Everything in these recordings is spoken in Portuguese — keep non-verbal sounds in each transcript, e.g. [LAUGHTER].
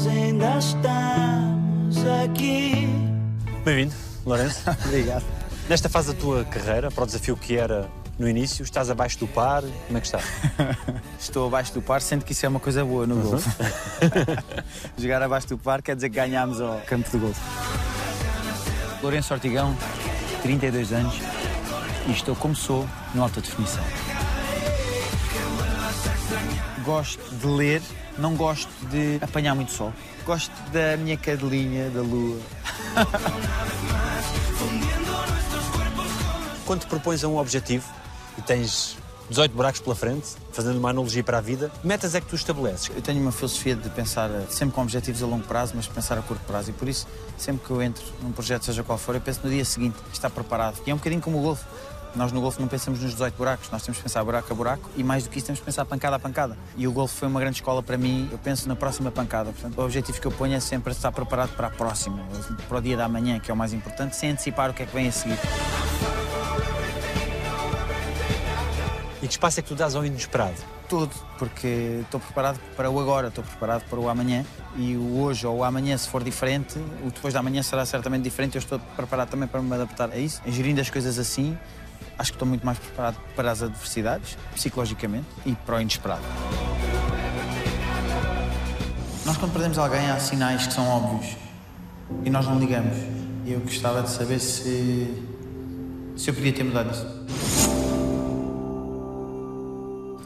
nós ainda estamos aqui. Bem-vindo, Lourenço. [LAUGHS] Obrigado. Nesta fase da tua carreira, para o desafio que era no início, estás abaixo do par, como é que está? [LAUGHS] Estou abaixo do par, sendo que isso é uma coisa boa no golfe. [LAUGHS] Jogar abaixo do par quer dizer que ganhámos ao campo de golfe. Lourenço Ortigão, 32 anos, e estou como sou no alta definição. Gosto de ler, não gosto de apanhar muito sol. Gosto da minha cadelinha, da lua. [LAUGHS] Quando te propões a um objetivo e tens 18 buracos pela frente, fazendo uma analogia para a vida, metas é que tu estabeleces? Eu tenho uma filosofia de pensar eh, sempre com objetivos a longo prazo, mas pensar a curto prazo. E por isso, sempre que eu entro num projeto, seja qual for, eu penso no dia seguinte, estar preparado. E é um bocadinho como o golfe. Nós no golfe não pensamos nos 18 buracos, nós temos que pensar buraco a buraco e mais do que isso temos que pensar pancada a pancada. E o golfe foi uma grande escola para mim, eu penso na próxima pancada. Portanto, o objetivo que eu ponho é sempre estar preparado para a próxima, para o dia da manhã, que é o mais importante, sem antecipar o que é que vem a seguir. E que espaço é que tu dás ao inesperado? Tudo, porque estou preparado para o agora, estou preparado para o amanhã e o hoje ou o amanhã, se for diferente, o depois da amanhã será certamente diferente. Eu estou preparado também para me adaptar a isso. Gerindo as coisas assim, acho que estou muito mais preparado para as adversidades, psicologicamente, e para o inesperado. Nós, quando perdemos alguém, há sinais que são óbvios e nós não ligamos. Eu gostava de saber se, se eu podia ter mudado isso.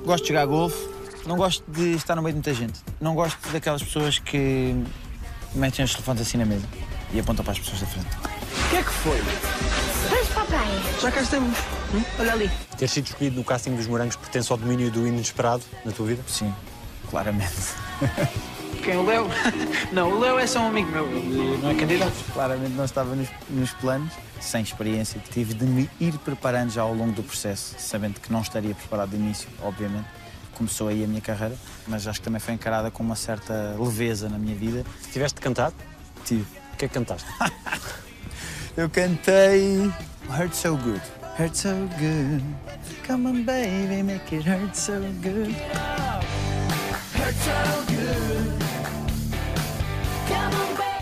Gosto de jogar golfe, não gosto de estar no meio de muita gente. Não gosto daquelas pessoas que metem os telefones assim na mesa e apontam para as pessoas da frente. O que é que foi? Praia. Já cá estamos. Hum? Olha ali. Ter sido escolhido no casting dos morangos pertence ao domínio do inesperado na tua vida? Sim, claramente. [LAUGHS] Quem? O Léo? [LAUGHS] Não, o Léo é só um amigo meu. Não é candidato. Claramente não estava nos, nos planos. Sem experiência, tive de me ir preparando já ao longo do processo, sabendo que não estaria preparado de início, obviamente. Começou aí a minha carreira, mas acho que também foi encarada com uma certa leveza na minha vida. Tiveste de cantar? Tive. O que é que cantaste? [LAUGHS] Eu cantei Hurt So Good. Hurt so good. Come on, baby, make it hurt so good.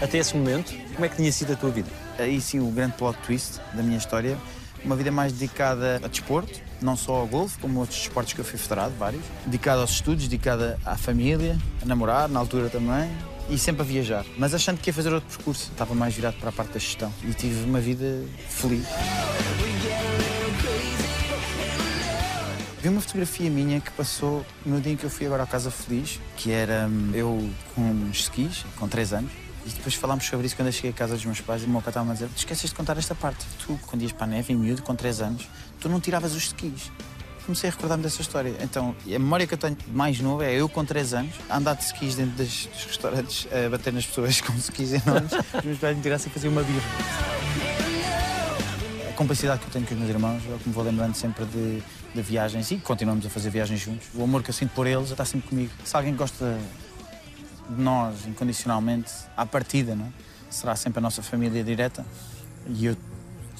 Até esse momento, como é que tinha sido a tua vida? Aí sim o grande plot twist da minha história. Uma vida mais dedicada a desporto, não só ao golfe, como outros esportes que eu fui federado, vários. Dedicada aos estudos, dedicada à família, a namorar, na altura também. E sempre a viajar. Mas achando que ia fazer outro percurso. Estava mais virado para a parte da gestão. E tive uma vida feliz. Vi uma fotografia minha que passou no dia em que eu fui agora à Casa Feliz, que era hum, eu com uns skis, com 3 anos. E depois falámos sobre isso quando eu cheguei à casa dos meus pais e o meu pai estava a dizer: Tu esqueces de contar esta parte. Tu, quando ias para a neve, em miúdo, com 3 anos, tu não tiravas os skis. Comecei a recordar-me dessa história. Então, a memória que eu tenho mais novo é eu com 3 anos, a andar de skis dentro das- dos restaurantes, a bater nas pessoas com skis enormes. [LAUGHS] Os meus pais me tirassem e faziam uma birra. A complicidade que eu tenho com os meus irmãos o que me vou lembrando sempre de, de viagens e continuamos a fazer viagens juntos. O amor que eu sinto por eles está sempre comigo. Se alguém gosta de nós incondicionalmente, à partida, não é? será sempre a nossa família direta e eu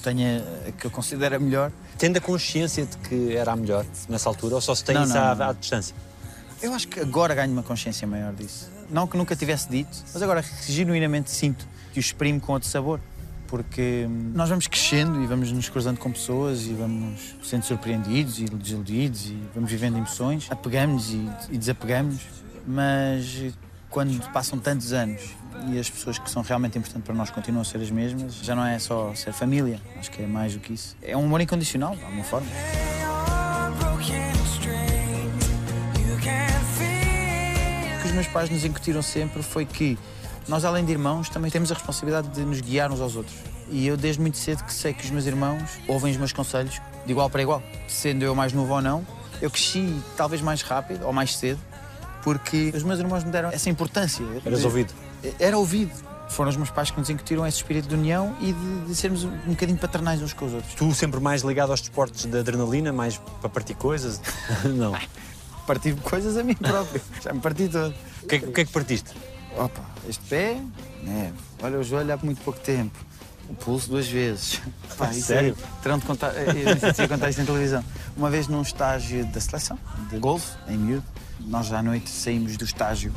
tenho a, a que eu considero a melhor. Tendo a consciência de que era a melhor nessa altura ou só se tem Não, isso não, à, não. à distância? Eu acho que agora ganho uma consciência maior disso. Não que nunca tivesse dito, mas agora genuinamente sinto que o exprimo com outro sabor. Porque hum, nós vamos crescendo e vamos nos cruzando com pessoas e vamos sendo surpreendidos e desiludidos e vamos vivendo emoções, apegamos e, e desapegamos, mas quando passam tantos anos e as pessoas que são realmente importantes para nós continuam a ser as mesmas, já não é só ser família, acho que é mais do que isso. É um amor incondicional, de alguma forma. O que os meus pais nos incutiram sempre foi que nós, além de irmãos, também temos a responsabilidade de nos guiar uns aos outros. E eu, desde muito cedo, que sei que os meus irmãos ouvem os meus conselhos de igual para igual. Sendo eu mais novo ou não, eu cresci talvez mais rápido ou mais cedo, porque os meus irmãos me deram essa importância. Eras ouvido? Era ouvido. Foram os meus pais que nos incutiram esse espírito de união e de, de sermos um bocadinho paternais uns com os outros. Tu sempre mais ligado aos desportos de adrenalina, mais para partir coisas? [LAUGHS] Não. Parti coisas a mim próprio. [LAUGHS] Já me parti todo. O que, é, que- é que partiste? Opa, este pé, né? Olha o joelho há muito pouco tempo. O pulso duas vezes. [LAUGHS] Pá, isso Sério? É, terão de contar, eu não sei contar isto em televisão. Uma vez num estágio da seleção, de golfe, em miúdo, nós à noite saímos do estágio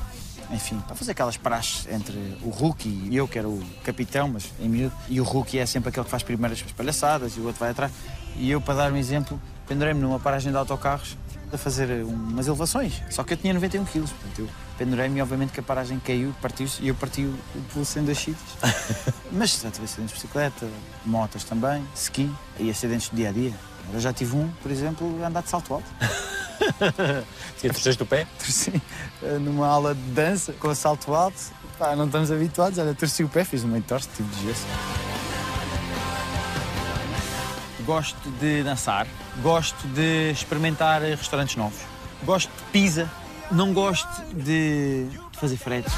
enfim, para fazer aquelas praxes entre o rookie e eu, que era o capitão, mas em miúdo, e o rookie é sempre aquele que faz primeiras palhaçadas e o outro vai atrás. E eu, para dar um exemplo, pendurei-me numa paragem de autocarros a fazer umas elevações. Só que eu tinha 91 quilos, portanto eu pendurei-me e obviamente que a paragem caiu, partiu-se e eu parti o pulso em dois sítios. [LAUGHS] Mas já tive acidentes de bicicleta, motas também, ski e acidentes do dia a dia. Eu já tive um, por exemplo, a andar de salto alto. E torceste o pé? [LAUGHS] Torci numa aula de dança com salto alto. Pá, não estamos habituados, olha, torci o pé, fiz uma entorse, tipo de gesso. Gosto de dançar, gosto de experimentar restaurantes novos, gosto de pizza, não gosto de fazer fretes.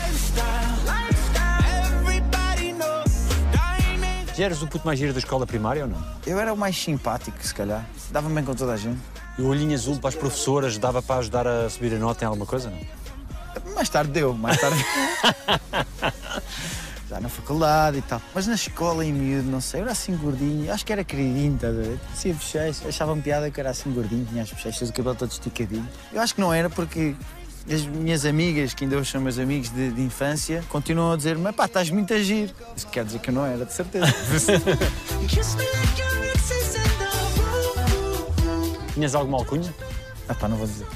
Já eras o puto mais giro da escola primária ou não? Eu era o mais simpático, se calhar. Dava-me bem com toda a gente. E o olhinho azul para as professoras dava para ajudar a subir a nota em alguma coisa, não? Mais tarde deu, mais tarde. [LAUGHS] Já na faculdade e tal. Mas na escola, em miúdo, não sei, eu era assim gordinho. Acho que era queridinho, estás a ver? Tinha bochechas. Achavam piada que era assim gordinho, tinha as bochechas, o cabelo todo esticadinho. Eu acho que não era porque as minhas amigas, que ainda hoje são meus amigos de, de infância, continuam a dizer-me: pá, estás muito a giro. Isso quer dizer que eu não era, de certeza. [LAUGHS] Tinhas alguma alcunha? ah, pá, não vou dizer.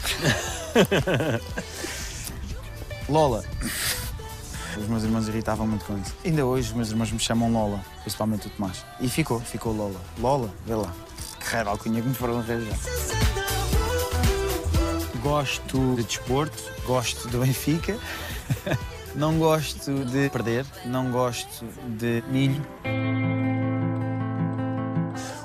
Lola. Os meus irmãos irritavam muito com isso. Ainda hoje os meus irmãos me chamam Lola, principalmente o Tomás. E ficou, ficou Lola. Lola, vê lá. Que rara alcunha que me foram arranjar. Gosto de desporto, gosto do Benfica. [LAUGHS] Não gosto de perder, não gosto de milho.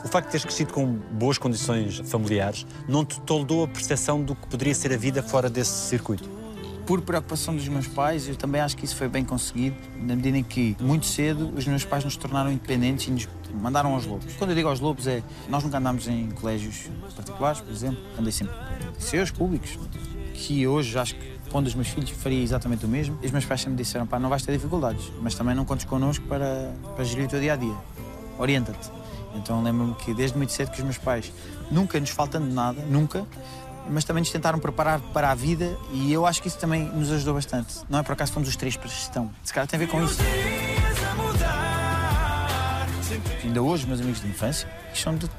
O facto de teres crescido com boas condições familiares não te toldou a percepção do que poderia ser a vida fora desse circuito? Por preocupação dos meus pais, eu também acho que isso foi bem conseguido, na medida em que, muito cedo, os meus pais nos tornaram independentes e nos mandaram aos lobos. Quando eu digo aos lobos, é. Nós nunca andámos em colégios particulares, por exemplo, andei sempre em liceus públicos, que hoje acho que, pondo os meus filhos, faria exatamente o mesmo. E os meus pais sempre disseram: pá, não vais ter dificuldades, mas também não contes connosco para, para gerir o teu dia a dia. Orienta-te. Então lembro-me que desde muito cedo que os meus pais, nunca nos faltando nada, nunca, mas também nos tentaram preparar para a vida e eu acho que isso também nos ajudou bastante. Não é por acaso fomos os três para a gestão. Se calhar tem a ver com isso. Ainda hoje, meus amigos de infância, que são de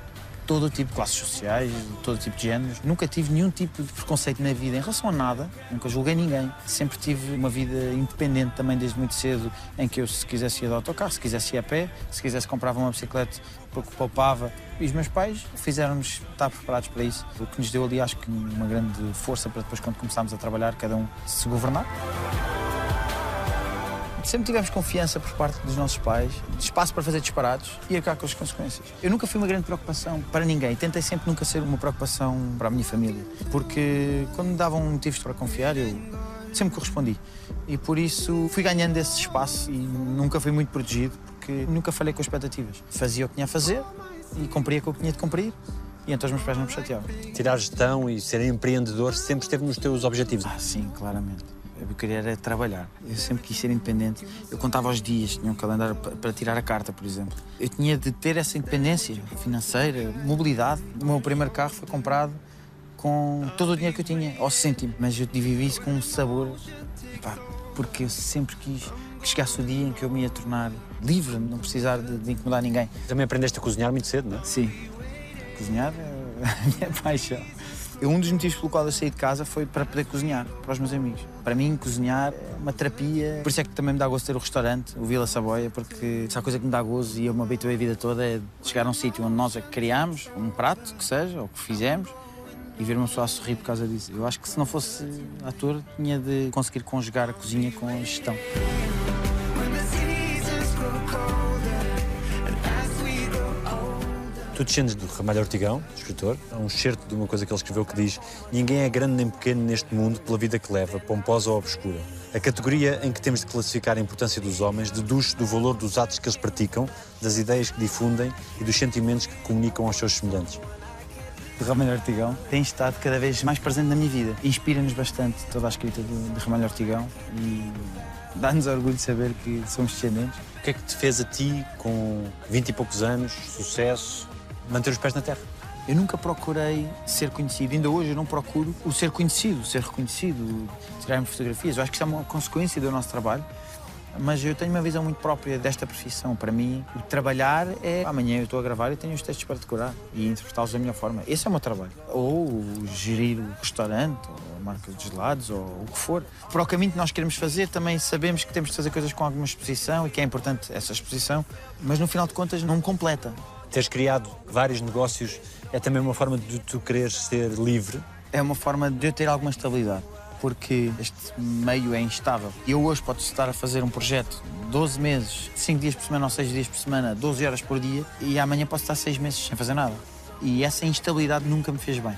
todo o tipo de classes sociais, todo tipo de géneros. Nunca tive nenhum tipo de preconceito na vida em relação a nada, nunca julguei ninguém. Sempre tive uma vida independente também desde muito cedo, em que eu, se quisesse ir de autocarro, se quisesse ir a pé, se quisesse comprava uma bicicleta porque poupava. E os meus pais fizeram-nos estar preparados para isso, o que nos deu ali, acho que, uma grande força para depois, quando começámos a trabalhar, cada um se governar. Sempre tivemos confiança por parte dos nossos pais, espaço para fazer disparados e arcar com as consequências. Eu nunca fui uma grande preocupação para ninguém. Tentei sempre nunca ser uma preocupação para a minha família. Porque quando me davam motivos para confiar, eu sempre correspondi. E por isso fui ganhando esse espaço e nunca fui muito protegido, porque nunca falhei com expectativas. Fazia o que tinha a fazer e cumpria com o que tinha de cumprir. E então os meus pais não me chateavam. Tirar gestão e ser empreendedor sempre esteve nos teus objetivos. Ah, sim, claramente. Eu queria era trabalhar. Eu sempre quis ser independente. Eu contava os dias, tinha um calendário pa- para tirar a carta, por exemplo. Eu tinha de ter essa independência financeira, mobilidade. O meu primeiro carro foi comprado com todo o dinheiro que eu tinha, ao cêntimo. Mas eu vivi isso com um sabor, pá, porque eu sempre quis que chegasse o dia em que eu me ia tornar livre, não precisar de, de incomodar ninguém. Também aprendeste a cozinhar muito cedo, não é? Sim, cozinhar é a minha [LAUGHS] paixão. Eu, um dos motivos pelo qual eu saí de casa foi para poder cozinhar para os meus amigos. Para mim, cozinhar é uma terapia. Por isso é que também me dá gosto ter o restaurante, o Vila Saboia, porque se há coisa que me dá gozo e eu me habituei a vida toda é chegar a um sítio onde nós é que criámos, um prato, que seja, ou que fizemos, e ver uma pessoa a sorrir por causa disso. Eu acho que se não fosse ator, tinha de conseguir conjugar a cozinha com a gestão. Tu descendes do Ramalho Ortigão, escritor. Há um certo de uma coisa que ele escreveu que diz Ninguém é grande nem pequeno neste mundo pela vida que leva, pomposa ou obscura. A categoria em que temos de classificar a importância dos homens deduz do valor dos atos que eles praticam, das ideias que difundem e dos sentimentos que comunicam aos seus semelhantes. de Ramalho Ortigão tem estado cada vez mais presente na minha vida. Inspira-nos bastante toda a escrita de, de Ramalho Ortigão e dá-nos orgulho de saber que somos descendentes. O que é que te fez a ti, com 20 e poucos anos, sucesso, manter os pés na terra? Eu nunca procurei ser conhecido, ainda hoje eu não procuro o ser conhecido, o ser reconhecido, tirar-me fotografias. Eu acho que isso é uma consequência do nosso trabalho, mas eu tenho uma visão muito própria desta profissão. Para mim, o trabalhar é amanhã eu estou a gravar e tenho os textos para decorar e interpretá-los da minha forma. Esse é o meu trabalho. Ou gerir o restaurante, ou a marca de gelados, ou o que for. Para o caminho que nós queremos fazer, também sabemos que temos de fazer coisas com alguma exposição e que é importante essa exposição, mas no final de contas não me completa. Teres criado vários negócios é também uma forma de tu quereres ser livre. É uma forma de eu ter alguma estabilidade, porque este meio é instável. Eu hoje posso estar a fazer um projeto 12 meses, 5 dias por semana ou 6 dias por semana, 12 horas por dia, e amanhã posso estar 6 meses sem fazer nada. E essa instabilidade nunca me fez bem.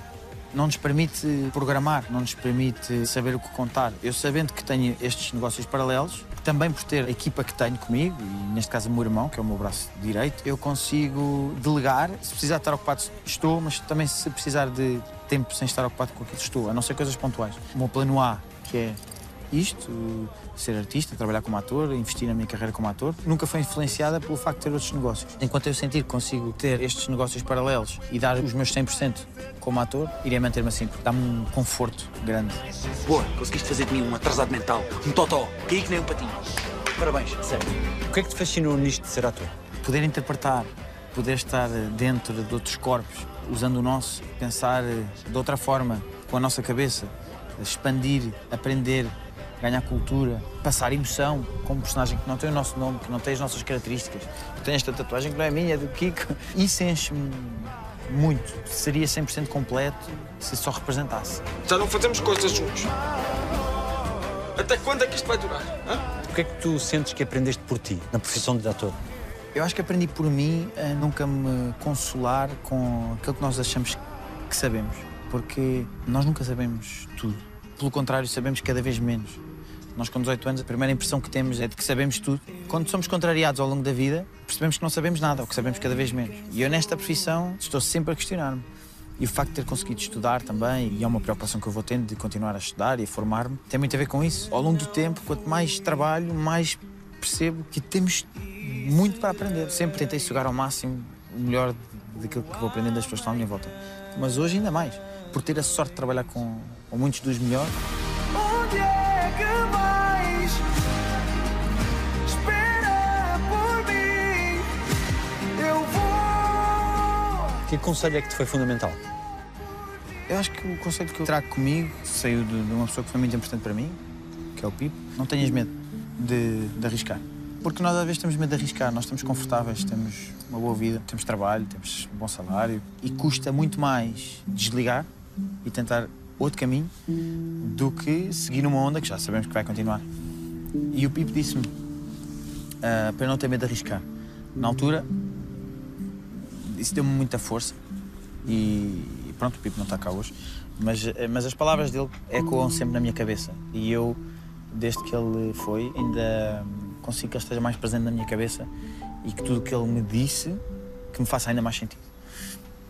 Não nos permite programar, não nos permite saber o que contar. Eu sabendo que tenho estes negócios paralelos, também por ter a equipa que tenho comigo, e neste caso o meu irmão, que é o meu braço direito, eu consigo delegar. Se precisar estar ocupado, estou, mas também se precisar de tempo sem estar ocupado com aquilo, estou, a não ser coisas pontuais. O meu plano A, que é isto, ser artista, trabalhar como ator, investir na minha carreira como ator, nunca foi influenciada pelo facto de ter outros negócios. Enquanto eu sentir que consigo ter estes negócios paralelos e dar os meus 100% como ator, irei manter-me assim, porque dá-me um conforto grande. Boa, conseguiste fazer de mim um atrasado mental, um totó, caí que nem um patinho. Parabéns, sério. O que é que te fascinou nisto de ser ator? Poder interpretar, poder estar dentro de outros corpos, usando o nosso, pensar de outra forma, com a nossa cabeça, expandir, aprender, ganhar cultura, passar emoção com um personagem que não tem o nosso nome, que não tem as nossas características, que tem esta tatuagem que não é minha, é do Kiko. Isso enche-me muito. Seria 100% completo se só representasse. Já não fazemos coisas juntos. Até quando é que isto vai durar? hã? O que é que tu sentes que aprendeste por ti, na profissão de ator? Eu acho que aprendi por mim a nunca me consolar com aquilo que nós achamos que sabemos, porque nós nunca sabemos tudo. Pelo contrário, sabemos cada vez menos. Nós, com 18 anos, a primeira impressão que temos é de que sabemos tudo. Quando somos contrariados ao longo da vida, percebemos que não sabemos nada, ou que sabemos cada vez menos. E eu, nesta profissão, estou sempre a questionar-me. E o facto de ter conseguido estudar também, e é uma preocupação que eu vou tendo de continuar a estudar e a formar-me, tem muito a ver com isso. Ao longo do tempo, quanto mais trabalho, mais percebo que temos muito para aprender. Sempre tentei sugar ao máximo o melhor daquilo que vou aprendendo das pessoas que estão à minha volta. Mas hoje ainda mais, por ter a sorte de trabalhar com, com muitos dos melhores. Onde é que vais? Espera por mim. Eu vou. Que conselho é que te foi fundamental? Eu acho que o conceito que eu trago comigo saiu de, de uma pessoa que foi muito importante para mim, que é o Pipo. Não tenhas medo de, de arriscar. Porque nós às vezes temos medo de arriscar, nós estamos confortáveis, temos uma boa vida, temos trabalho, temos um bom salário e custa muito mais desligar e tentar outro caminho do que seguir numa onda que já sabemos que vai continuar. E o Pipo disse-me ah, para não ter medo de arriscar. Na altura, isso deu-me muita força e e pronto, o Pipo não está cá hoje, mas, eh, mas as palavras dele ecoam sempre na minha cabeça e eu, desde que ele foi, ainda consigo que ele esteja mais presente na minha cabeça e que tudo o que ele me disse que me faça ainda mais sentido.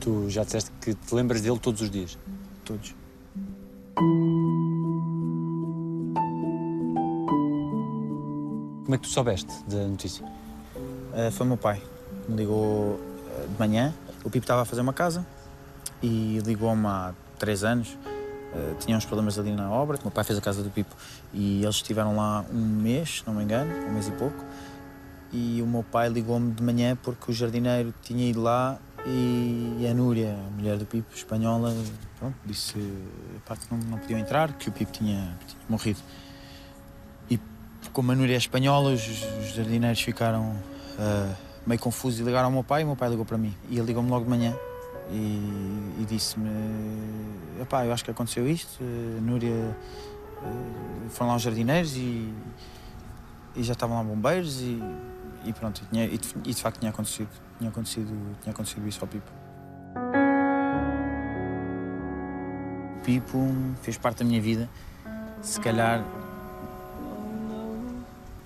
Tu já disseste que te lembras dele todos os dias. Todos. Como é que tu soubeste da notícia? Uh, foi meu pai me ligou uh, de manhã. O Pipo estava a fazer uma casa e ligou-me há três anos. Uh, tinha uns problemas ali na obra. O meu pai fez a casa do Pipo e eles estiveram lá um mês, não me engano, um mês e pouco. E o meu pai ligou-me de manhã porque o jardineiro tinha ido lá e a Núria, a mulher do Pipo, espanhola, pronto, disse pá, que não, não podiam entrar, que o Pipo tinha, tinha morrido. E como a Núria é espanhola, os, os jardineiros ficaram ah, meio confusos e ligaram ao meu pai e o meu pai ligou para mim. E ele ligou-me logo de manhã e, e disse-me: Epá, eu acho que aconteceu isto. A Núria. ah, foram lá os jardineiros e, e já estavam lá bombeiros e, e pronto. E, tinha- e de, e de facto tinha acontecido, tinha, acontecido, tinha acontecido isso ao Pipo. O Pipo fez parte da minha vida, se calhar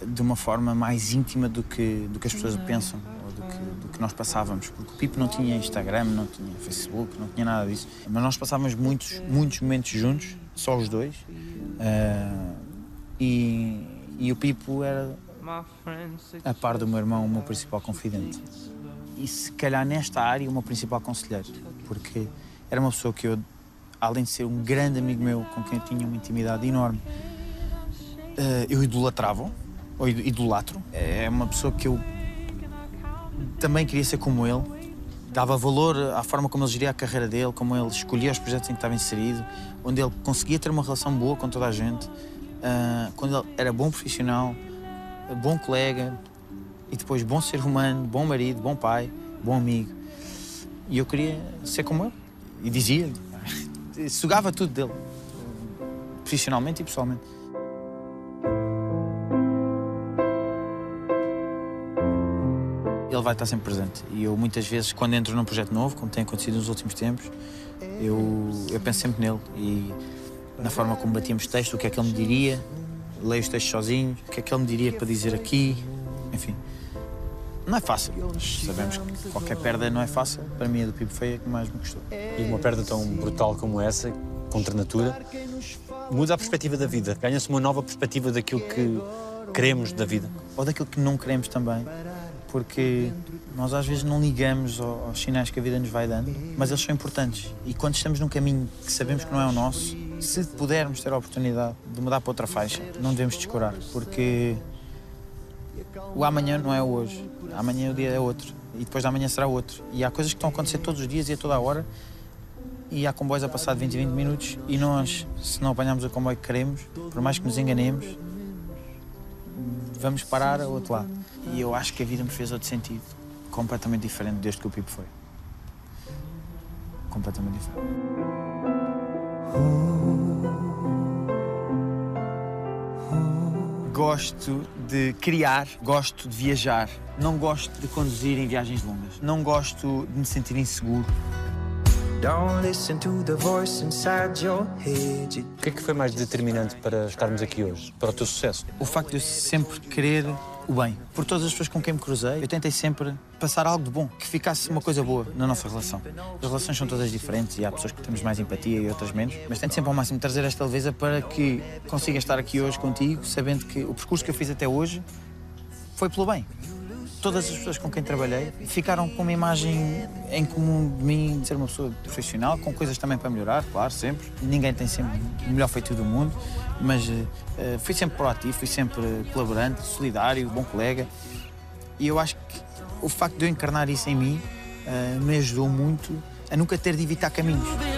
de uma forma mais íntima do que, do que as pessoas pensam ou do que, do que nós passávamos. Porque o Pipo não tinha Instagram, não tinha Facebook, não tinha nada disso. Mas nós passávamos muitos, muitos momentos juntos, só os dois. Ah, e, e o Pipo era, a par do meu irmão, o meu principal confidente. E se calhar nesta área, o meu principal conselheiro. porque era uma pessoa que eu, além de ser um grande amigo meu, com quem eu tinha uma intimidade enorme, eh, eu idolatrava, ou id- idolatro. É uma pessoa que eu também queria ser como ele, dava valor à forma como ele geria a carreira dele, como ele escolhia os projetos em que estava inserido, onde ele conseguia ter uma relação boa com toda a gente, ah, quando ele era bom profissional, bom colega e depois bom ser humano, bom marido, bom pai, bom amigo. E eu queria ser como ele. E dizia, [LAUGHS] sugava tudo dele, profissionalmente e pessoalmente. Ele vai estar sempre presente. E eu, muitas vezes, quando entro num projeto novo, como tem acontecido nos últimos tempos, eu, eu penso sempre nele e na forma como batíamos texto, o que é que ele me diria, leio os textos sozinho, o que é que ele me diria para dizer aqui, enfim. Não é fácil, mas sabemos que qualquer perda não é fácil. Para mim, a do Pipo foi a que mais me custou. E uma perda tão brutal como essa, contra a natura, muda a perspectiva da vida. Ganha-se uma nova perspectiva daquilo que queremos da vida. ou daquilo que não queremos também, porque nós às vezes não ligamos ao- aos sinais que a vida nos vai dando, mas eles são importantes. E quando estamos num caminho que sabemos que não é o nosso, se pudermos ter a oportunidade de mudar para outra faixa, não devemos descurar, porque o amanhã não é hoje, amanhã o dia é outro, e depois da amanhã será outro. E há coisas que estão a acontecer todos os dias e a toda a hora, e há comboios a passar de 20 em 20 minutos, e nós, se não apanharmos o comboio que queremos, por mais que nos enganemos, vamos parar ao outro lado. E eu acho que a vida me fez outro sentido, completamente diferente desde que o Pipo foi. Completamente diferente. Gosto de criar, gosto de viajar, não gosto de conduzir em viagens longas, não gosto de me sentir inseguro. Don't listen to the voice inside your head. O que é que foi mais determinante para estarmos aqui hoje? Para o teu sucesso? o facto de eu sempre querer o bem. Por todas as pessoas com quem me cruzei, eu tentei sempre passar algo de bom, que ficasse uma coisa boa na nossa relação. As relações são todas diferentes e há pessoas que temos mais empatia e outras menos, mas tento sempre ao máximo trazer esta leveza para que consiga estar aqui hoje contigo, sabendo que o percurso que eu fiz até hoje foi pelo bem. Todas as pessoas com quem trabalhei ficaram com uma imagem em comum de mim, de ser uma pessoa profissional, com coisas também para melhorar, claro, sempre. Ninguém tem sempre o melhor feito do mundo, mas eh, fui sempre proativo, fui sempre colaborante, solidário, bom colega. E eu acho que o facto de eu encarnar isso em mim eh, me ajudou muito a nunca ter de evitar caminhos.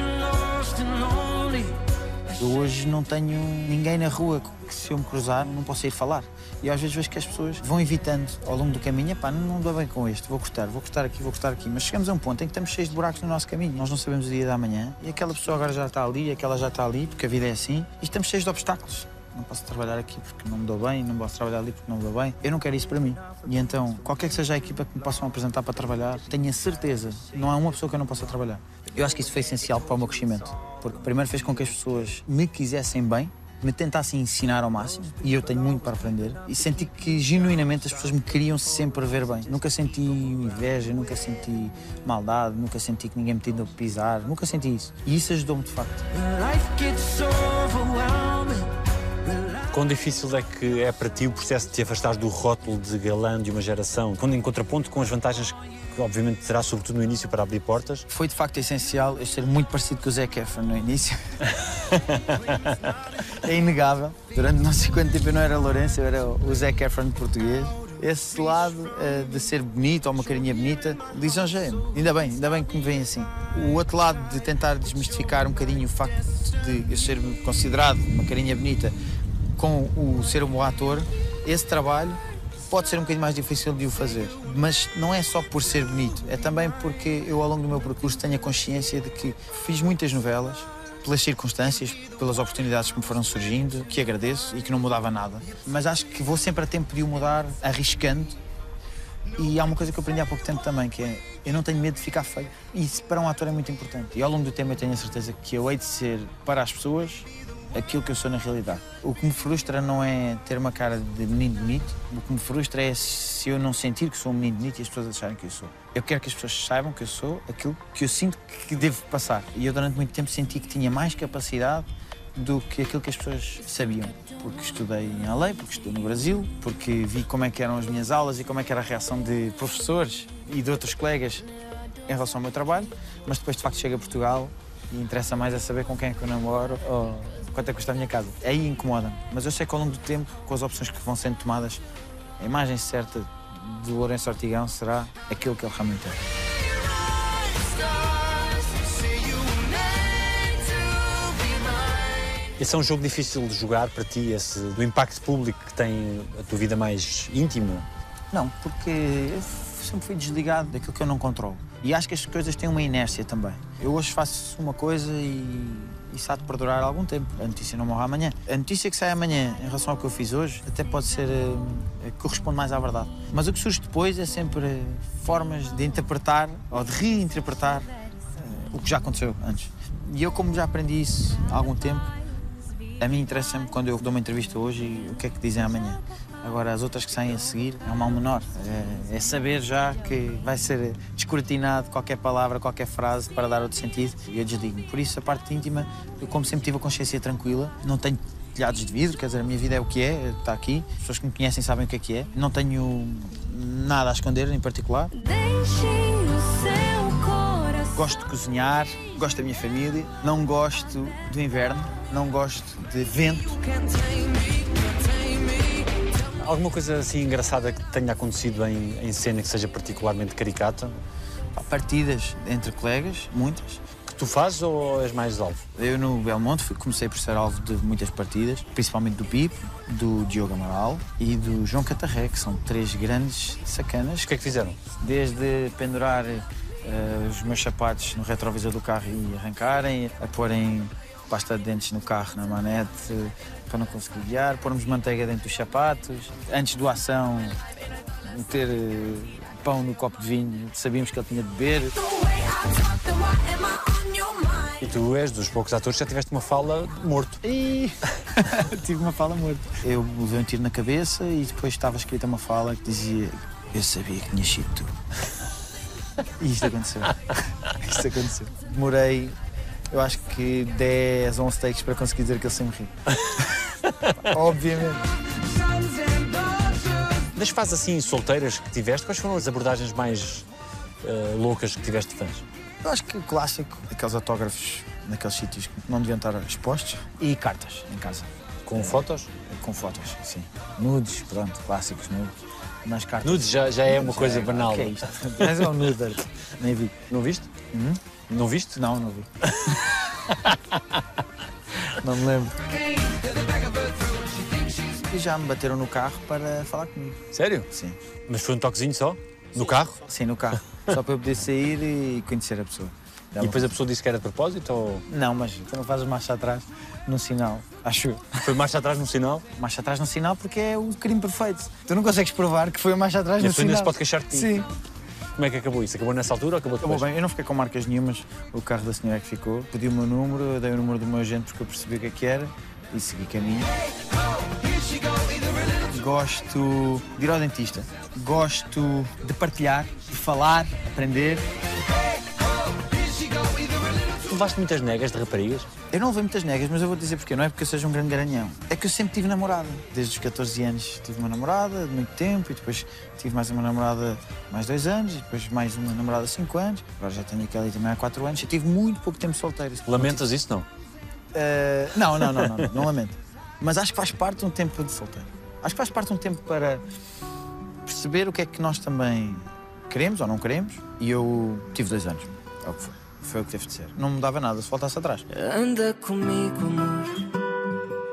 Eu hoje não tenho ninguém na rua que se eu me cruzar não possa ir falar. E às vezes vejo que as pessoas vão evitando ao longo do caminho, pá, não, não dou bem com este, vou cortar, vou cortar aqui, vou cortar aqui. Mas chegamos a um ponto em que estamos cheios de buracos no nosso caminho, nós não sabemos o dia da manhã e aquela pessoa agora já está ali, aquela já está ali, porque a vida é assim, e estamos cheios de obstáculos. Não posso trabalhar aqui porque não me dou bem, não posso trabalhar ali porque não me dou bem. Eu não quero isso para mim. E então, qualquer que seja a equipa que me possam apresentar para trabalhar, tenho a certeza, não há uma pessoa que eu não possa trabalhar. Eu acho que isso foi essencial para o meu crescimento, porque primeiro fez com que as pessoas me quisessem bem, me tentassem ensinar ao máximo, e eu tenho muito para aprender, e senti que genuinamente as pessoas me queriam sempre ver bem. Nunca senti inveja, nunca senti maldade, nunca senti que ninguém me tinha de pisar, nunca senti isso. E isso ajudou-me de facto. Quão difícil é que é para ti o processo de te afastares do rótulo de galã de uma geração, quando em contraponto com as vantagens que obviamente terá sobretudo no início para abrir portas? Foi de facto essencial eu ser muito parecido com o Zac Efron no início. [LAUGHS] é inegável. Durante não sei quanto tempo eu não era Lourenço, eu era o Zac Efron português. Esse lado eh, de ser bonito ou uma carinha bonita lisonjeia-me. Ainda bem, ainda bem que me vem assim. O outro lado de tentar desmistificar um bocadinho o facto de eu ser considerado uma carinha bonita com o ser um bom ator, esse trabalho pode ser um bocadinho mais difícil de o fazer. Mas não é só por ser bonito, é também porque eu, ao longo do meu percurso, tenho a consciência de que fiz muitas novelas, pelas circunstâncias, pelas oportunidades que me foram surgindo, que agradeço e que não mudava nada. Mas acho que vou sempre a tempo de o mudar, arriscando. E há uma coisa que eu aprendi há pouco tempo também, que é eu não tenho medo de ficar feio. Isso para um ator é muito importante. E ao longo do tempo eu tenho a certeza que eu hei de ser, para as pessoas, aquilo que eu sou na realidade. O que me frustra não é ter uma cara de menino bonito, o que me frustra é se eu não sentir que sou um menino bonito e as pessoas acharem que eu sou. Eu quero que as pessoas saibam que eu sou aquilo que eu sinto que devo passar. E eu durante muito tempo senti que tinha mais capacidade do que aquilo que as pessoas sabiam. Porque estudei em LA, porque estudei no Brasil, porque vi como é que eram as minhas aulas e como é que era a reação de professores e de outros colegas em relação ao meu trabalho, mas depois de facto chega a Portugal e interessa mais a saber com quem é que eu namoro ou quanto é que custa a minha casa. Aí incomoda-me. Mas eu sei que ao longo do tempo, com as opções que vão sendo tomadas, a imagem certa de Lourenço Ortigão será aquilo que ele realmente é. Esse é um jogo difícil de jogar para ti, esse, do impacto público que tem a tua vida mais íntima? Não, porque eu sempre fui desligado daquilo que eu não controlo. E acho que as coisas têm uma inércia também. Eu hoje faço uma coisa e isso há de perdurar algum tempo. A notícia não morre amanhã. A notícia que sai amanhã em relação ao que eu fiz hoje até pode ser. Uh, corresponde mais à verdade. Mas o que surge depois é sempre uh, formas de interpretar ou de reinterpretar uh, o que já aconteceu antes. E eu, como já aprendi isso há algum tempo, a mim interessa-me quando eu dou uma entrevista hoje o que é que dizem amanhã. Agora, as outras que saem a seguir é um mal menor. É, é, saber já que vai ser descortinado qualquer palavra, qualquer frase para dar outro sentido e eu desligo-me. Por isso, a parte íntima, eu, como sempre tive a consciência tranquila, não tenho telhados de vidro, quer dizer, a minha vida é o que é, está aqui. As pessoas que me conhecem sabem o que é que é. Não tenho nada a esconder em particular. Gosto de cozinhar, gosto da minha família, não gosto do inverno, não gosto de vento. Alguma coisa assim engraçada que tenha acontecido em, em cena que seja particularmente caricata? Partidas entre colegas, muitas. Que tu fazes ou és mais alvo? Eu no Belmonte fui, comecei por ser alvo de muitas partidas, principalmente do Pipo, do Diogo Amaral e do João Catarré, que são três grandes sacanas. O que é que fizeram? Desde pendurar uh, os meus sapatos no retrovisor do carro e arrancarem, a porem pasta de dentes no carro, na manete, para não conseguir guiar, pormos manteiga dentro dos sapatos. Antes do ação, meter eh, pão no copo de vinho, sabíamos que ele tinha de beber. E tu és dos poucos atores que já tiveste uma fala morto. E... [LAUGHS] Tive uma fala morto. Eu levei um tiro na cabeça e depois estava escrita uma fala que dizia eu sabia que tinha sido tu. [LAUGHS] E isto aconteceu. [LAUGHS] Isto aconteceu. Demorei eu acho que 10, 11 takes para conseguir dizer que ele sempre ri. [LAUGHS] Obviamente. Das fases assim solteiras que tiveste, quais foram as abordagens mais uh, loucas que tiveste de fãs? Eu acho que o clássico, aqueles autógrafos naqueles sítios que não deviam estar expostos e cartas em casa. Com é, fotos? Com fotos, sim. Nudes, pronto, clássicos nudes. Mas cartas. Nudes já, já é uma coisa banal. O que é isto? [LAUGHS] Mas é um nude, nem vi. Não viste? Uhum. Não viste? Não, não vi. [LAUGHS] não me lembro. E já me bateram no carro para falar comigo. Sério? Sim. Mas foi um toquezinho só? No carro? Sim, no carro. [LAUGHS] só para eu poder sair e conhecer a pessoa. e depois a pessoa disse que era de propósito ou. Não, mas tu não fazes marcha atrás no sinal, acho eu. Foi marcha atrás no sinal? [LAUGHS] Marcha atrás no sinal porque é o crime perfeito. Tu não consegues provar que foi marcha atrás no sinal. E ainda se pode queixar de ti. Sim. Como é que acabou isso? Acabou nessa altura ou acabou depois? Acabou bem, eu não fiquei com marcas nenhumas, o carro da senhora é que ficou. Pedi o meu número, dei o número do meu agente porque eu percebi o que é que era e segui caminho. Gosto de ir ao dentista. Gosto de partilhar, de falar, aprender. Levaste muitas negas de raparigas? Eu não levei muitas negas, mas eu vou dizer porquê. Não é porque eu seja um grande garanhão. É que eu sempre tive namorada. Desde os 14 anos tive uma namorada de muito tempo e depois tive mais uma namorada mais dois anos e depois mais uma namorada 5 anos. Agora já tenho aquela também há 4 anos. Eu tive muito pouco tempo solteiro. Lamentas isso, não? Uh, não, não, não, não, não, não lamento. Mas acho que faz parte de um tempo de solteiro. Acho que faz parte de um tempo para perceber o que é que nós também queremos ou não queremos. E eu tive dois anos. É o que foi. Foi o que teve de ser. Não mudava nada se voltasse atrás. Anda comigo, amor.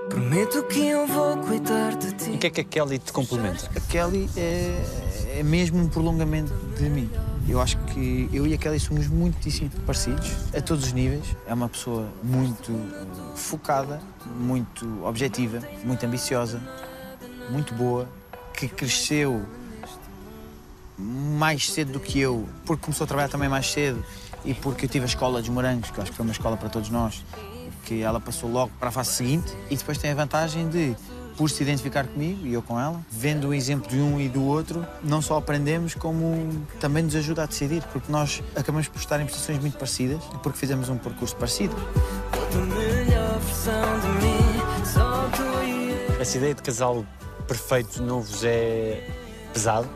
Prometo que eu vou cuidar de ti. E o que é que a Kelly te complementa? A Kelly é, é mesmo um prolongamento de mim. Eu acho que eu e a Kelly somos muitíssimo parecidos, a todos os níveis. É uma pessoa muito focada, muito objetiva, muito ambiciosa, muito boa, que cresceu mais cedo do que eu, porque começou a trabalhar também mais cedo e porque eu tive a escola dos morangos, que acho que foi uma escola para todos nós, que ela passou logo para a fase seguinte e depois tem a vantagem de, por se identificar comigo e eu com ela, vendo o exemplo de um e do outro, não só aprendemos, como também nos ajuda a decidir, porque nós acabamos por estar em posições muito parecidas e porque fizemos um percurso parecido. Essa ideia de casal perfeito não vos é pesado?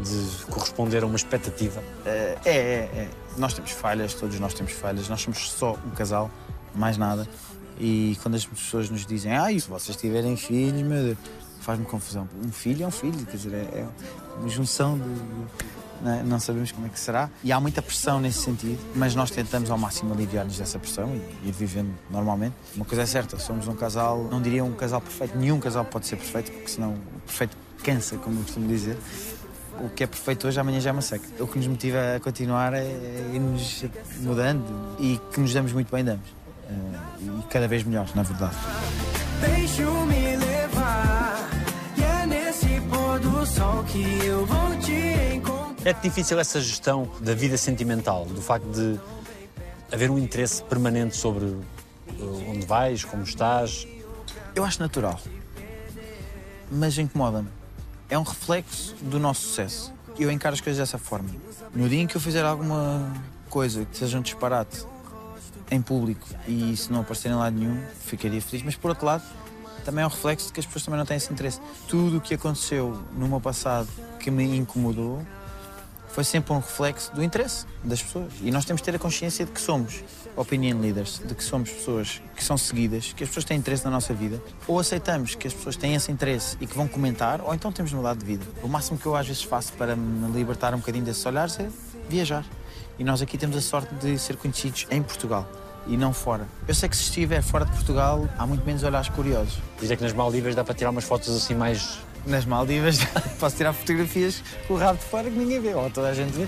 de corresponder a uma expectativa? É, é, é. Nós temos falhas, todos nós temos falhas. Nós somos só um casal, mais nada. E quando as pessoas nos dizem, ah, se vocês tiverem filhos, meu Deus, faz-me confusão. Um filho é um filho, quer dizer, é é uma junção de. Não, não sabemos como é que será. E há muita pressão nesse sentido, mas nós tentamos ao máximo aliviar-nos dessa pressão e ir vivendo normalmente. Uma coisa é certa, somos um casal, não diria um casal perfeito, nenhum casal pode ser perfeito, porque senão o perfeito cansa, como eu costumo dizer. O que é perfeito hoje, amanhã já é uma seca. O que nos motiva a continuar é irmos mudando e que nos damos muito bem, damos. Eh, e cada vez melhor, na verdade. Deixo-me levar. E é nesse pôr do sol que eu vou te encontrar. É difícil essa gestão da vida sentimental, do facto de haver um interesse permanente sobre uh, onde vais, como estás. Eu acho natural, mas incomoda-me. É um reflexo do nosso sucesso. Eu encaro as coisas dessa forma. No dia em que eu fizer alguma coisa que seja um disparate em público e se não aparecer em lado nenhum, ficaria feliz. Mas por outro lado, também é um reflexo de que as pessoas também não têm esse interesse. Tudo o que aconteceu no meu passado que me incomodou foi sempre um reflexo do interesse das pessoas. E nós temos de ter a consciência de que somos opinion leaders, de que somos pessoas que são seguidas, que as pessoas têm interesse na nossa vida. Ou aceitamos que as pessoas têm esse interesse e que vão comentar, ou então temos de mudar de vida. O máximo que eu às vezes faço para me libertar um bocadinho desses olhares é viajar. E nós aqui temos a sorte de ser conhecidos em Portugal e não fora. Eu sei que se estiver fora de Portugal há muito menos olhares curiosos. Dizer que nas Maldivas dá para tirar umas fotos assim mais. Nas Maldivas [LAUGHS] posso tirar fotografias com o rabo de fora que ninguém vê, ou toda a gente vê.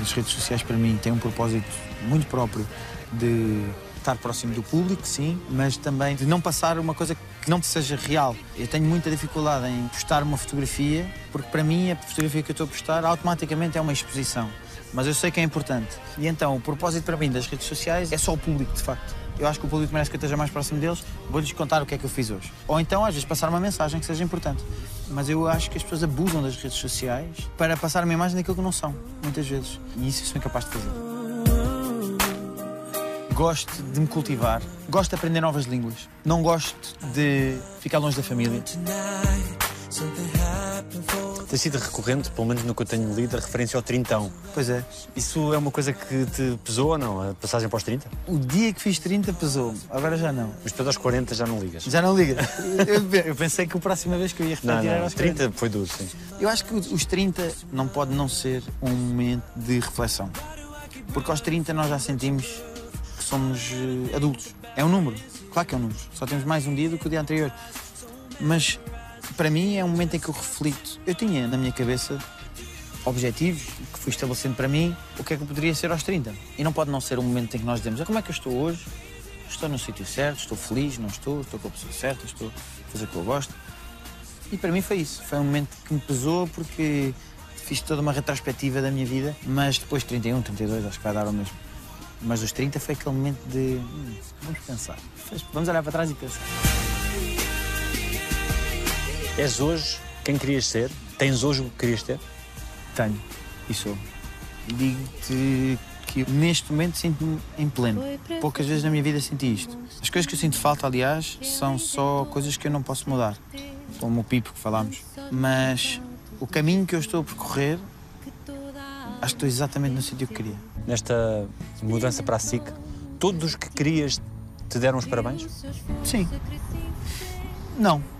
As redes sociais para mim têm um propósito muito próprio de estar próximo do público, sim, mas também de não passar uma coisa que não seja real. Eu tenho muita dificuldade em postar uma fotografia, porque para mim a fotografia que eu estou a postar automaticamente é uma exposição. Mas eu sei que é importante. E então o propósito para mim das redes sociais é só o público, de facto. Eu acho que o público merece que eu esteja mais próximo deles, vou-lhes contar o que é que eu fiz hoje. Ou então, às vezes, passar uma mensagem que seja importante. Mas eu acho que as pessoas abusam das redes sociais para passar uma imagem daquilo que não são, muitas vezes. E isso eu sou incapaz de fazer. Gosto de me cultivar, gosto de aprender novas línguas, não gosto de ficar longe da família. Tem sido recorrente, pelo menos no que eu tenho lido, a referência ao trintão. Pois é. Isso é uma coisa que te pesou ou não? A passagem para os 30? O dia que fiz 30 pesou, agora já não. Mas depois aos 40 já não ligas. Já não liga. [LAUGHS] Eu, eu pensei que a próxima vez que eu ia Não, refletir era não. aos 40. 30 foi duro, sim. Eu acho que os 30 não pode não ser um momento de reflexão. Porque aos 30 nós já sentimos somos eh, adultos. É um número. Claro que é um número. Só temos mais um dia do que o dia anterior. Mas para mim é um momento em que eu reflito. Eu tinha na minha cabeça objetivos que fui estabelecendo para mim o que é que eu poderia ser aos 30. E não pode não ser um momento em que nós dizemos "Ah, como é que eu estou hoje? Estou no sítio certo, estou feliz, não estou, estou com a pessoa certa, estou a fazer o que eu gosto. E para mim foi isso. Foi um momento que me pesou porque fiz toda uma retrospectiva da minha vida, mas depois de 31, 32, acho que vai dar o mesmo. Mas os 30 foi aquele momento de hum, vamos pensar, vamos olhar para trás e pensar. És hoje quem querias ser? Tens hoje o que querias ter? Tenho e sou. Digo-te que neste momento sinto-me em pleno. Poucas vezes na minha vida senti isto. As coisas que eu sinto falta, aliás, são só coisas que eu não posso mudar, como o pipo que falámos. Mas o caminho que eu estou a percorrer, acho que estou exatamente no sítio que queria. Nesta mudança para a SIC, todos os que querias te deram os parabéns? Sim. Não. [LAUGHS]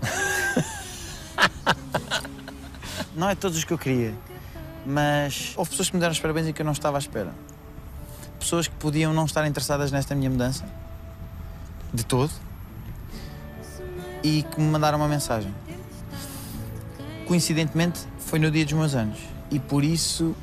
não é todos os que eu queria, mas houve pessoas que me deram os parabéns e que eu não estava à espera. Pessoas que podiam não estar interessadas nesta minha mudança, de todo, e que me mandaram uma mensagem. Coincidentemente, foi no dia dos meus anos e por isso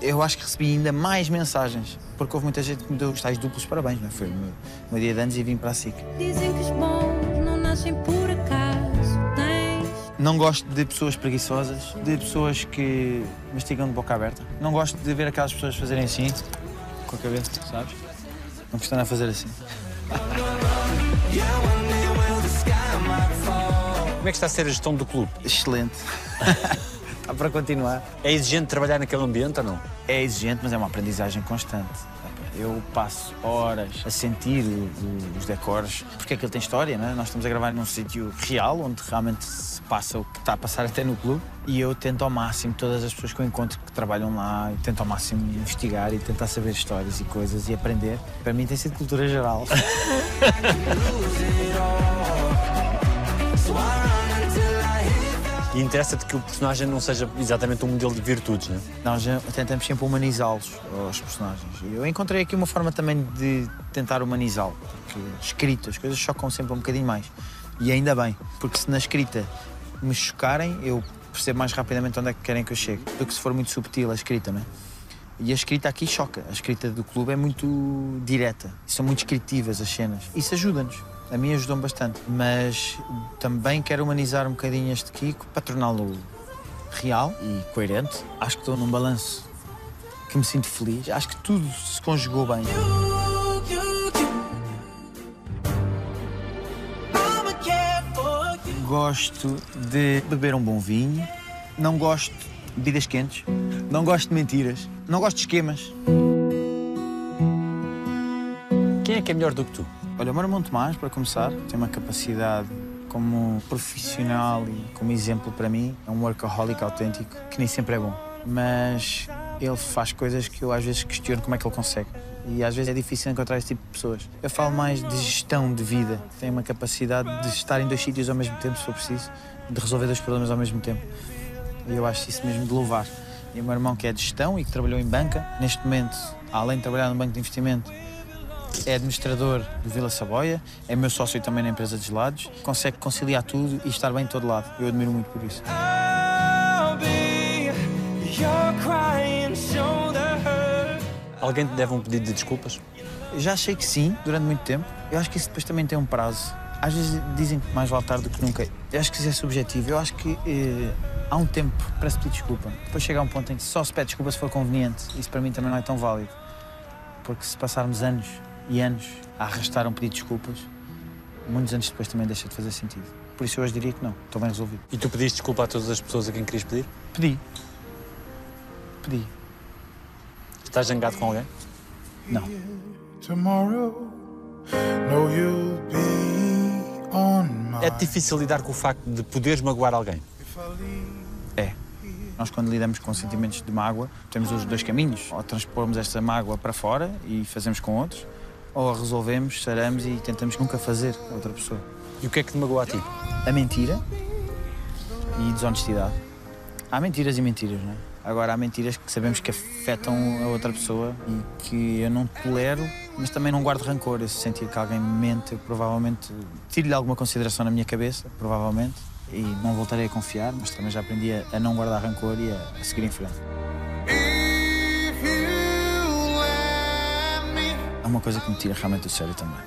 eu acho que recebi ainda mais mensagens, porque houve muita gente que me deu os tais duplos parabéns, não é? Foi o meu, o meu dia de anos e vim para a SIC. Dizem que os bons não nascem por acaso. Tens Não gosto de pessoas preguiçosas, de pessoas que mastigam de boca aberta. Não gosto de ver aquelas pessoas fazerem assim, com a cabeça, sabes? Não costumam a fazer assim. Como é que está a ser a gestão do clube? Excelente. [LAUGHS] Está para continuar. É exigente trabalhar naquele ambiente ou não? É exigente, mas é uma aprendizagem constante. Eu passo horas a sentir o- o- os decores, porque aquilo tem história, né? Nós estamos a gravar num sítio real, onde realmente se passa o que está a passar até no clube. E eu tento ao máximo, todas as pessoas que eu encontro que trabalham lá, tento ao máximo investigar e tentar saber histórias e coisas e aprender. Para mim tem sido cultura geral. [LAUGHS] [LAUGHS] E interessa-te que o personagem não seja exatamente um modelo de virtudes, não é? Nós tentamos sempre humanizá-los, os personagens. Eu encontrei aqui uma forma também de tentar humanizá-lo, porque escrito, as coisas chocam sempre um bocadinho mais. E ainda bem, porque se na escrita me chocarem, eu percebo mais rapidamente onde é que querem que eu chegue, do que se for muito subtil a escrita, não é? E a escrita aqui choca. A escrita do clube é muito direta. São muito descritivas as cenas. Isso ajuda-nos. A mim ajudou-me bastante. Mas também quero humanizar um bocadinho este Kiko para torná-lo real e coerente. Acho que estou num balanço que me sinto feliz. Acho que tudo se conjugou bem. Gosto de beber um bom vinho. Não gosto de bebidas quentes. Não gosto de mentiras. Não gosto de esquemas. É que é melhor do que tu? Olha, o irmão Tomás, para começar, tem uma capacidade como profissional e como exemplo para mim. É um workaholic autêntico, que nem sempre é bom. Mas ele faz coisas que eu às vezes questiono como é que ele consegue. E às vezes é difícil encontrar esse tipo de pessoas. Eu falo mais de gestão de vida. Tem uma capacidade de estar em dois sítios ao mesmo tempo, se for preciso, de resolver dois problemas ao mesmo tempo. E eu acho isso mesmo de louvar. E o meu irmão, que é de gestão e que trabalhou em banca, neste momento, além de trabalhar no banco de investimento, é administrador do Vila Saboia, é meu sócio também na empresa de gelados, consegue conciliar tudo e estar bem em todo lado. Eu admiro muito por isso. Alguém te deve um pedido de desculpas? Já achei que sim, durante muito tempo. Eu acho que isso depois também tem um prazo. Às vezes dizem que mais vale tarde do que nunca. Eu acho que isso é subjetivo. Eu acho que eh, há um tempo para se pedir desculpa. Depois chega a um ponto em que só se pede desculpa se for conveniente. Isso para mim também não é tão válido. Porque se passarmos anos e anos a arrastar um pedido de desculpas, muitos anos depois também deixa de fazer sentido. Por isso eu hoje diria que não. Estou bem resolvido. E tu pediste desculpa a todas as pessoas a quem querias pedir? Pedi. Pedi. Estás zangado com alguém? Não. tomorrow. No, you'll be on my É difícil lidar com o facto de poderes magoar alguém. É. Nós, quando lidamos com sentimentos de mágoa, temos os dois caminhos. Ou transpormos esta mágoa para fora e fazemos com outros, ou a resolvemos, saramos e tentamos nunca fazer a outra pessoa. E o que é que te magoa a ti? A mentira e desonestidade. Há mentiras e mentiras, não é? Agora, há mentiras que sabemos que afetam a outra pessoa e que eu não tolero, mas também não guardo rancor. Eu se sentir que alguém me mente, eu provavelmente tiro-lhe alguma consideração na minha cabeça, provavelmente, e não voltarei a confiar, mas também já aprendi a, não guardar rancor e a seguir em frente. Há uma coisa que me tira realmente do sério também,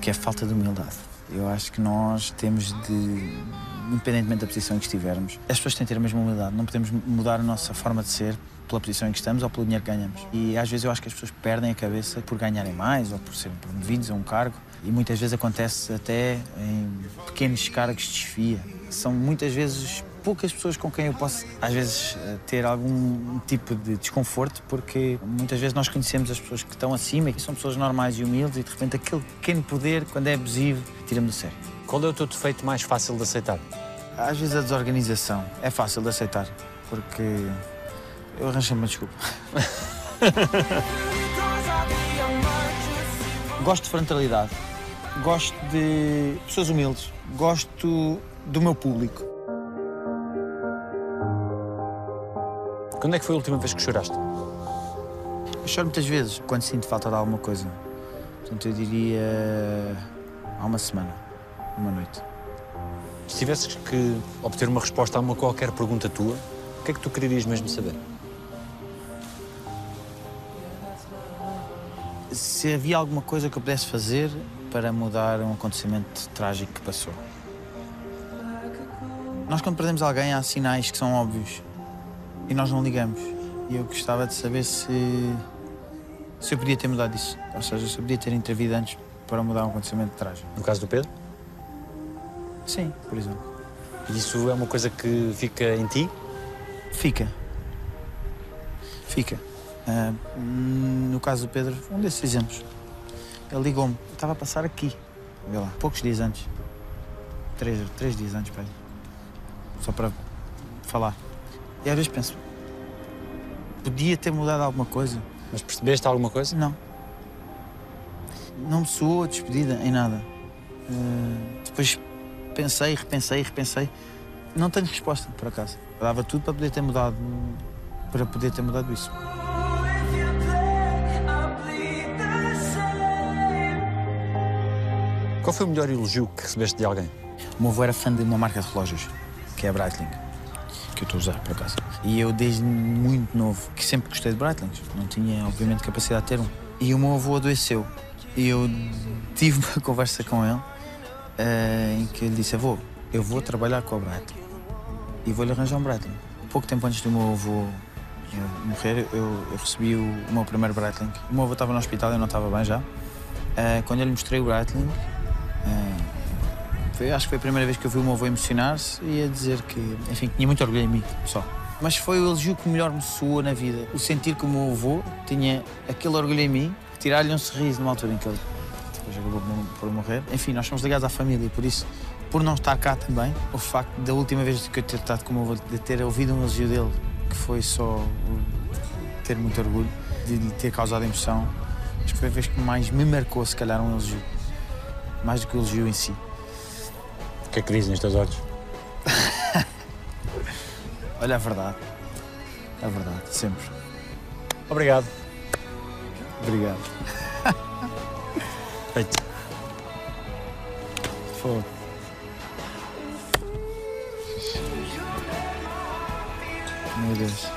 que é a falta de humildade. Eu acho que nós temos de, independentemente da posição em que estivermos, as pessoas têm de ter a mesma humildade. Não podemos mudar a nossa forma de ser pela posição em que estamos ou pelo dinheiro que ganhamos. E às vezes eu acho que as pessoas perdem a cabeça por ganharem mais ou por serem promovidos a um cargo. E muitas vezes acontece até em pequenos cargos de desfia. São muitas vezes poucas pessoas com quem eu posso, às vezes, eh, ter algum tipo de desconforto, porque muitas vezes nós conhecemos as pessoas que estão acima e que são pessoas normais e humildes e de repente aquele pequeno poder, quando é abusivo, tira-me do sério. Qual é o teu defeito mais fácil de aceitar? Às vezes a desorganização é fácil de aceitar, porque eu arranjo uma desculpa. [LAUGHS] Gosto de frontalidade, gosto de pessoas humildes, gosto do meu público. Quando é que foi a última vez que choraste? Eu choro muitas vezes quando sinto falta de alguma coisa. Portanto, eu diria há uma semana, uma noite. Se tivesses que obter uma resposta a uma qualquer pergunta tua, o que é que tu querias mesmo saber? Se havia alguma coisa que eu pudesse fazer para mudar um acontecimento trágico que passou. Nós, quando perdemos alguém, há sinais que são óbvios e nós não ligamos. E eu gostava de saber se, se eu podia ter mudado isso. Ou seja, se eu podia ter intervido antes para mudar um acontecimento trágico. No caso do Pedro? Sim, por exemplo. Isso é uma coisa que fica em ti? Fica. Fica. Ah, no caso do Pedro, um desses exemplos. Ele ligou-me, estava a passar aqui, vê lá, poucos dias antes. Três, três dias antes, para Só para falar. E às vezes penso, podia ter mudado alguma coisa. Mas percebeste alguma coisa? Não. Não me soou a despedida em nada. Ah, depois pensei, repensei, repensei. Não tenho resposta, por acaso. Dava tudo para poder ter mudado, para poder ter mudado isso. Qual foi o melhor elogio que recebeste de alguém? O meu avô era fã de uma marca de relógios, que é a Breitling, que eu estou a usar, por acaso. E eu, desde muito novo, que sempre gostei de Breitlings, não tinha, obviamente, capacidade de ter um. E o meu avô adoeceu. E eu tive uma [LAUGHS] conversa com ele eh, em que ele disse: Avô, eu vou trabalhar com a Breitling e vou-lhe arranjar um Breitling. Pouco tempo antes do meu avô eh, morrer, eu, eu recebi o, o meu primeiro Breitling. O meu avô estava no hospital, eu não estava bem já. Eh, quando eu lhe mostrei o Breitling, eh, foi, acho que foi a primeira vez que eu vi o meu avô emocionar-se e a dizer que, enfim, tinha muito orgulho em mim, só. Mas foi o elogio que melhor me soou na vida. O sentir que o meu avô tinha aquele orgulho em mim, tirar-lhe um sorriso numa altura em que ele depois acabou por- morrer. Enfim, nós somos ligados à família e por isso, por não estar cá também, o facto da última vez que eu ter estado com o meu avô, de ter ouvido um elogio dele, que foi só ter muito orgulho, de lhe ter causado emoção, acho que foi a vez que mais me marcou, se calhar, um elogio. Mais do que o elogio em si. O que é que dizem os teus olhos? [LAUGHS] Olha, a verdade. A verdade, sempre. Obrigado. Obrigado. [LAUGHS] Feito. Fogo. Meu Deus.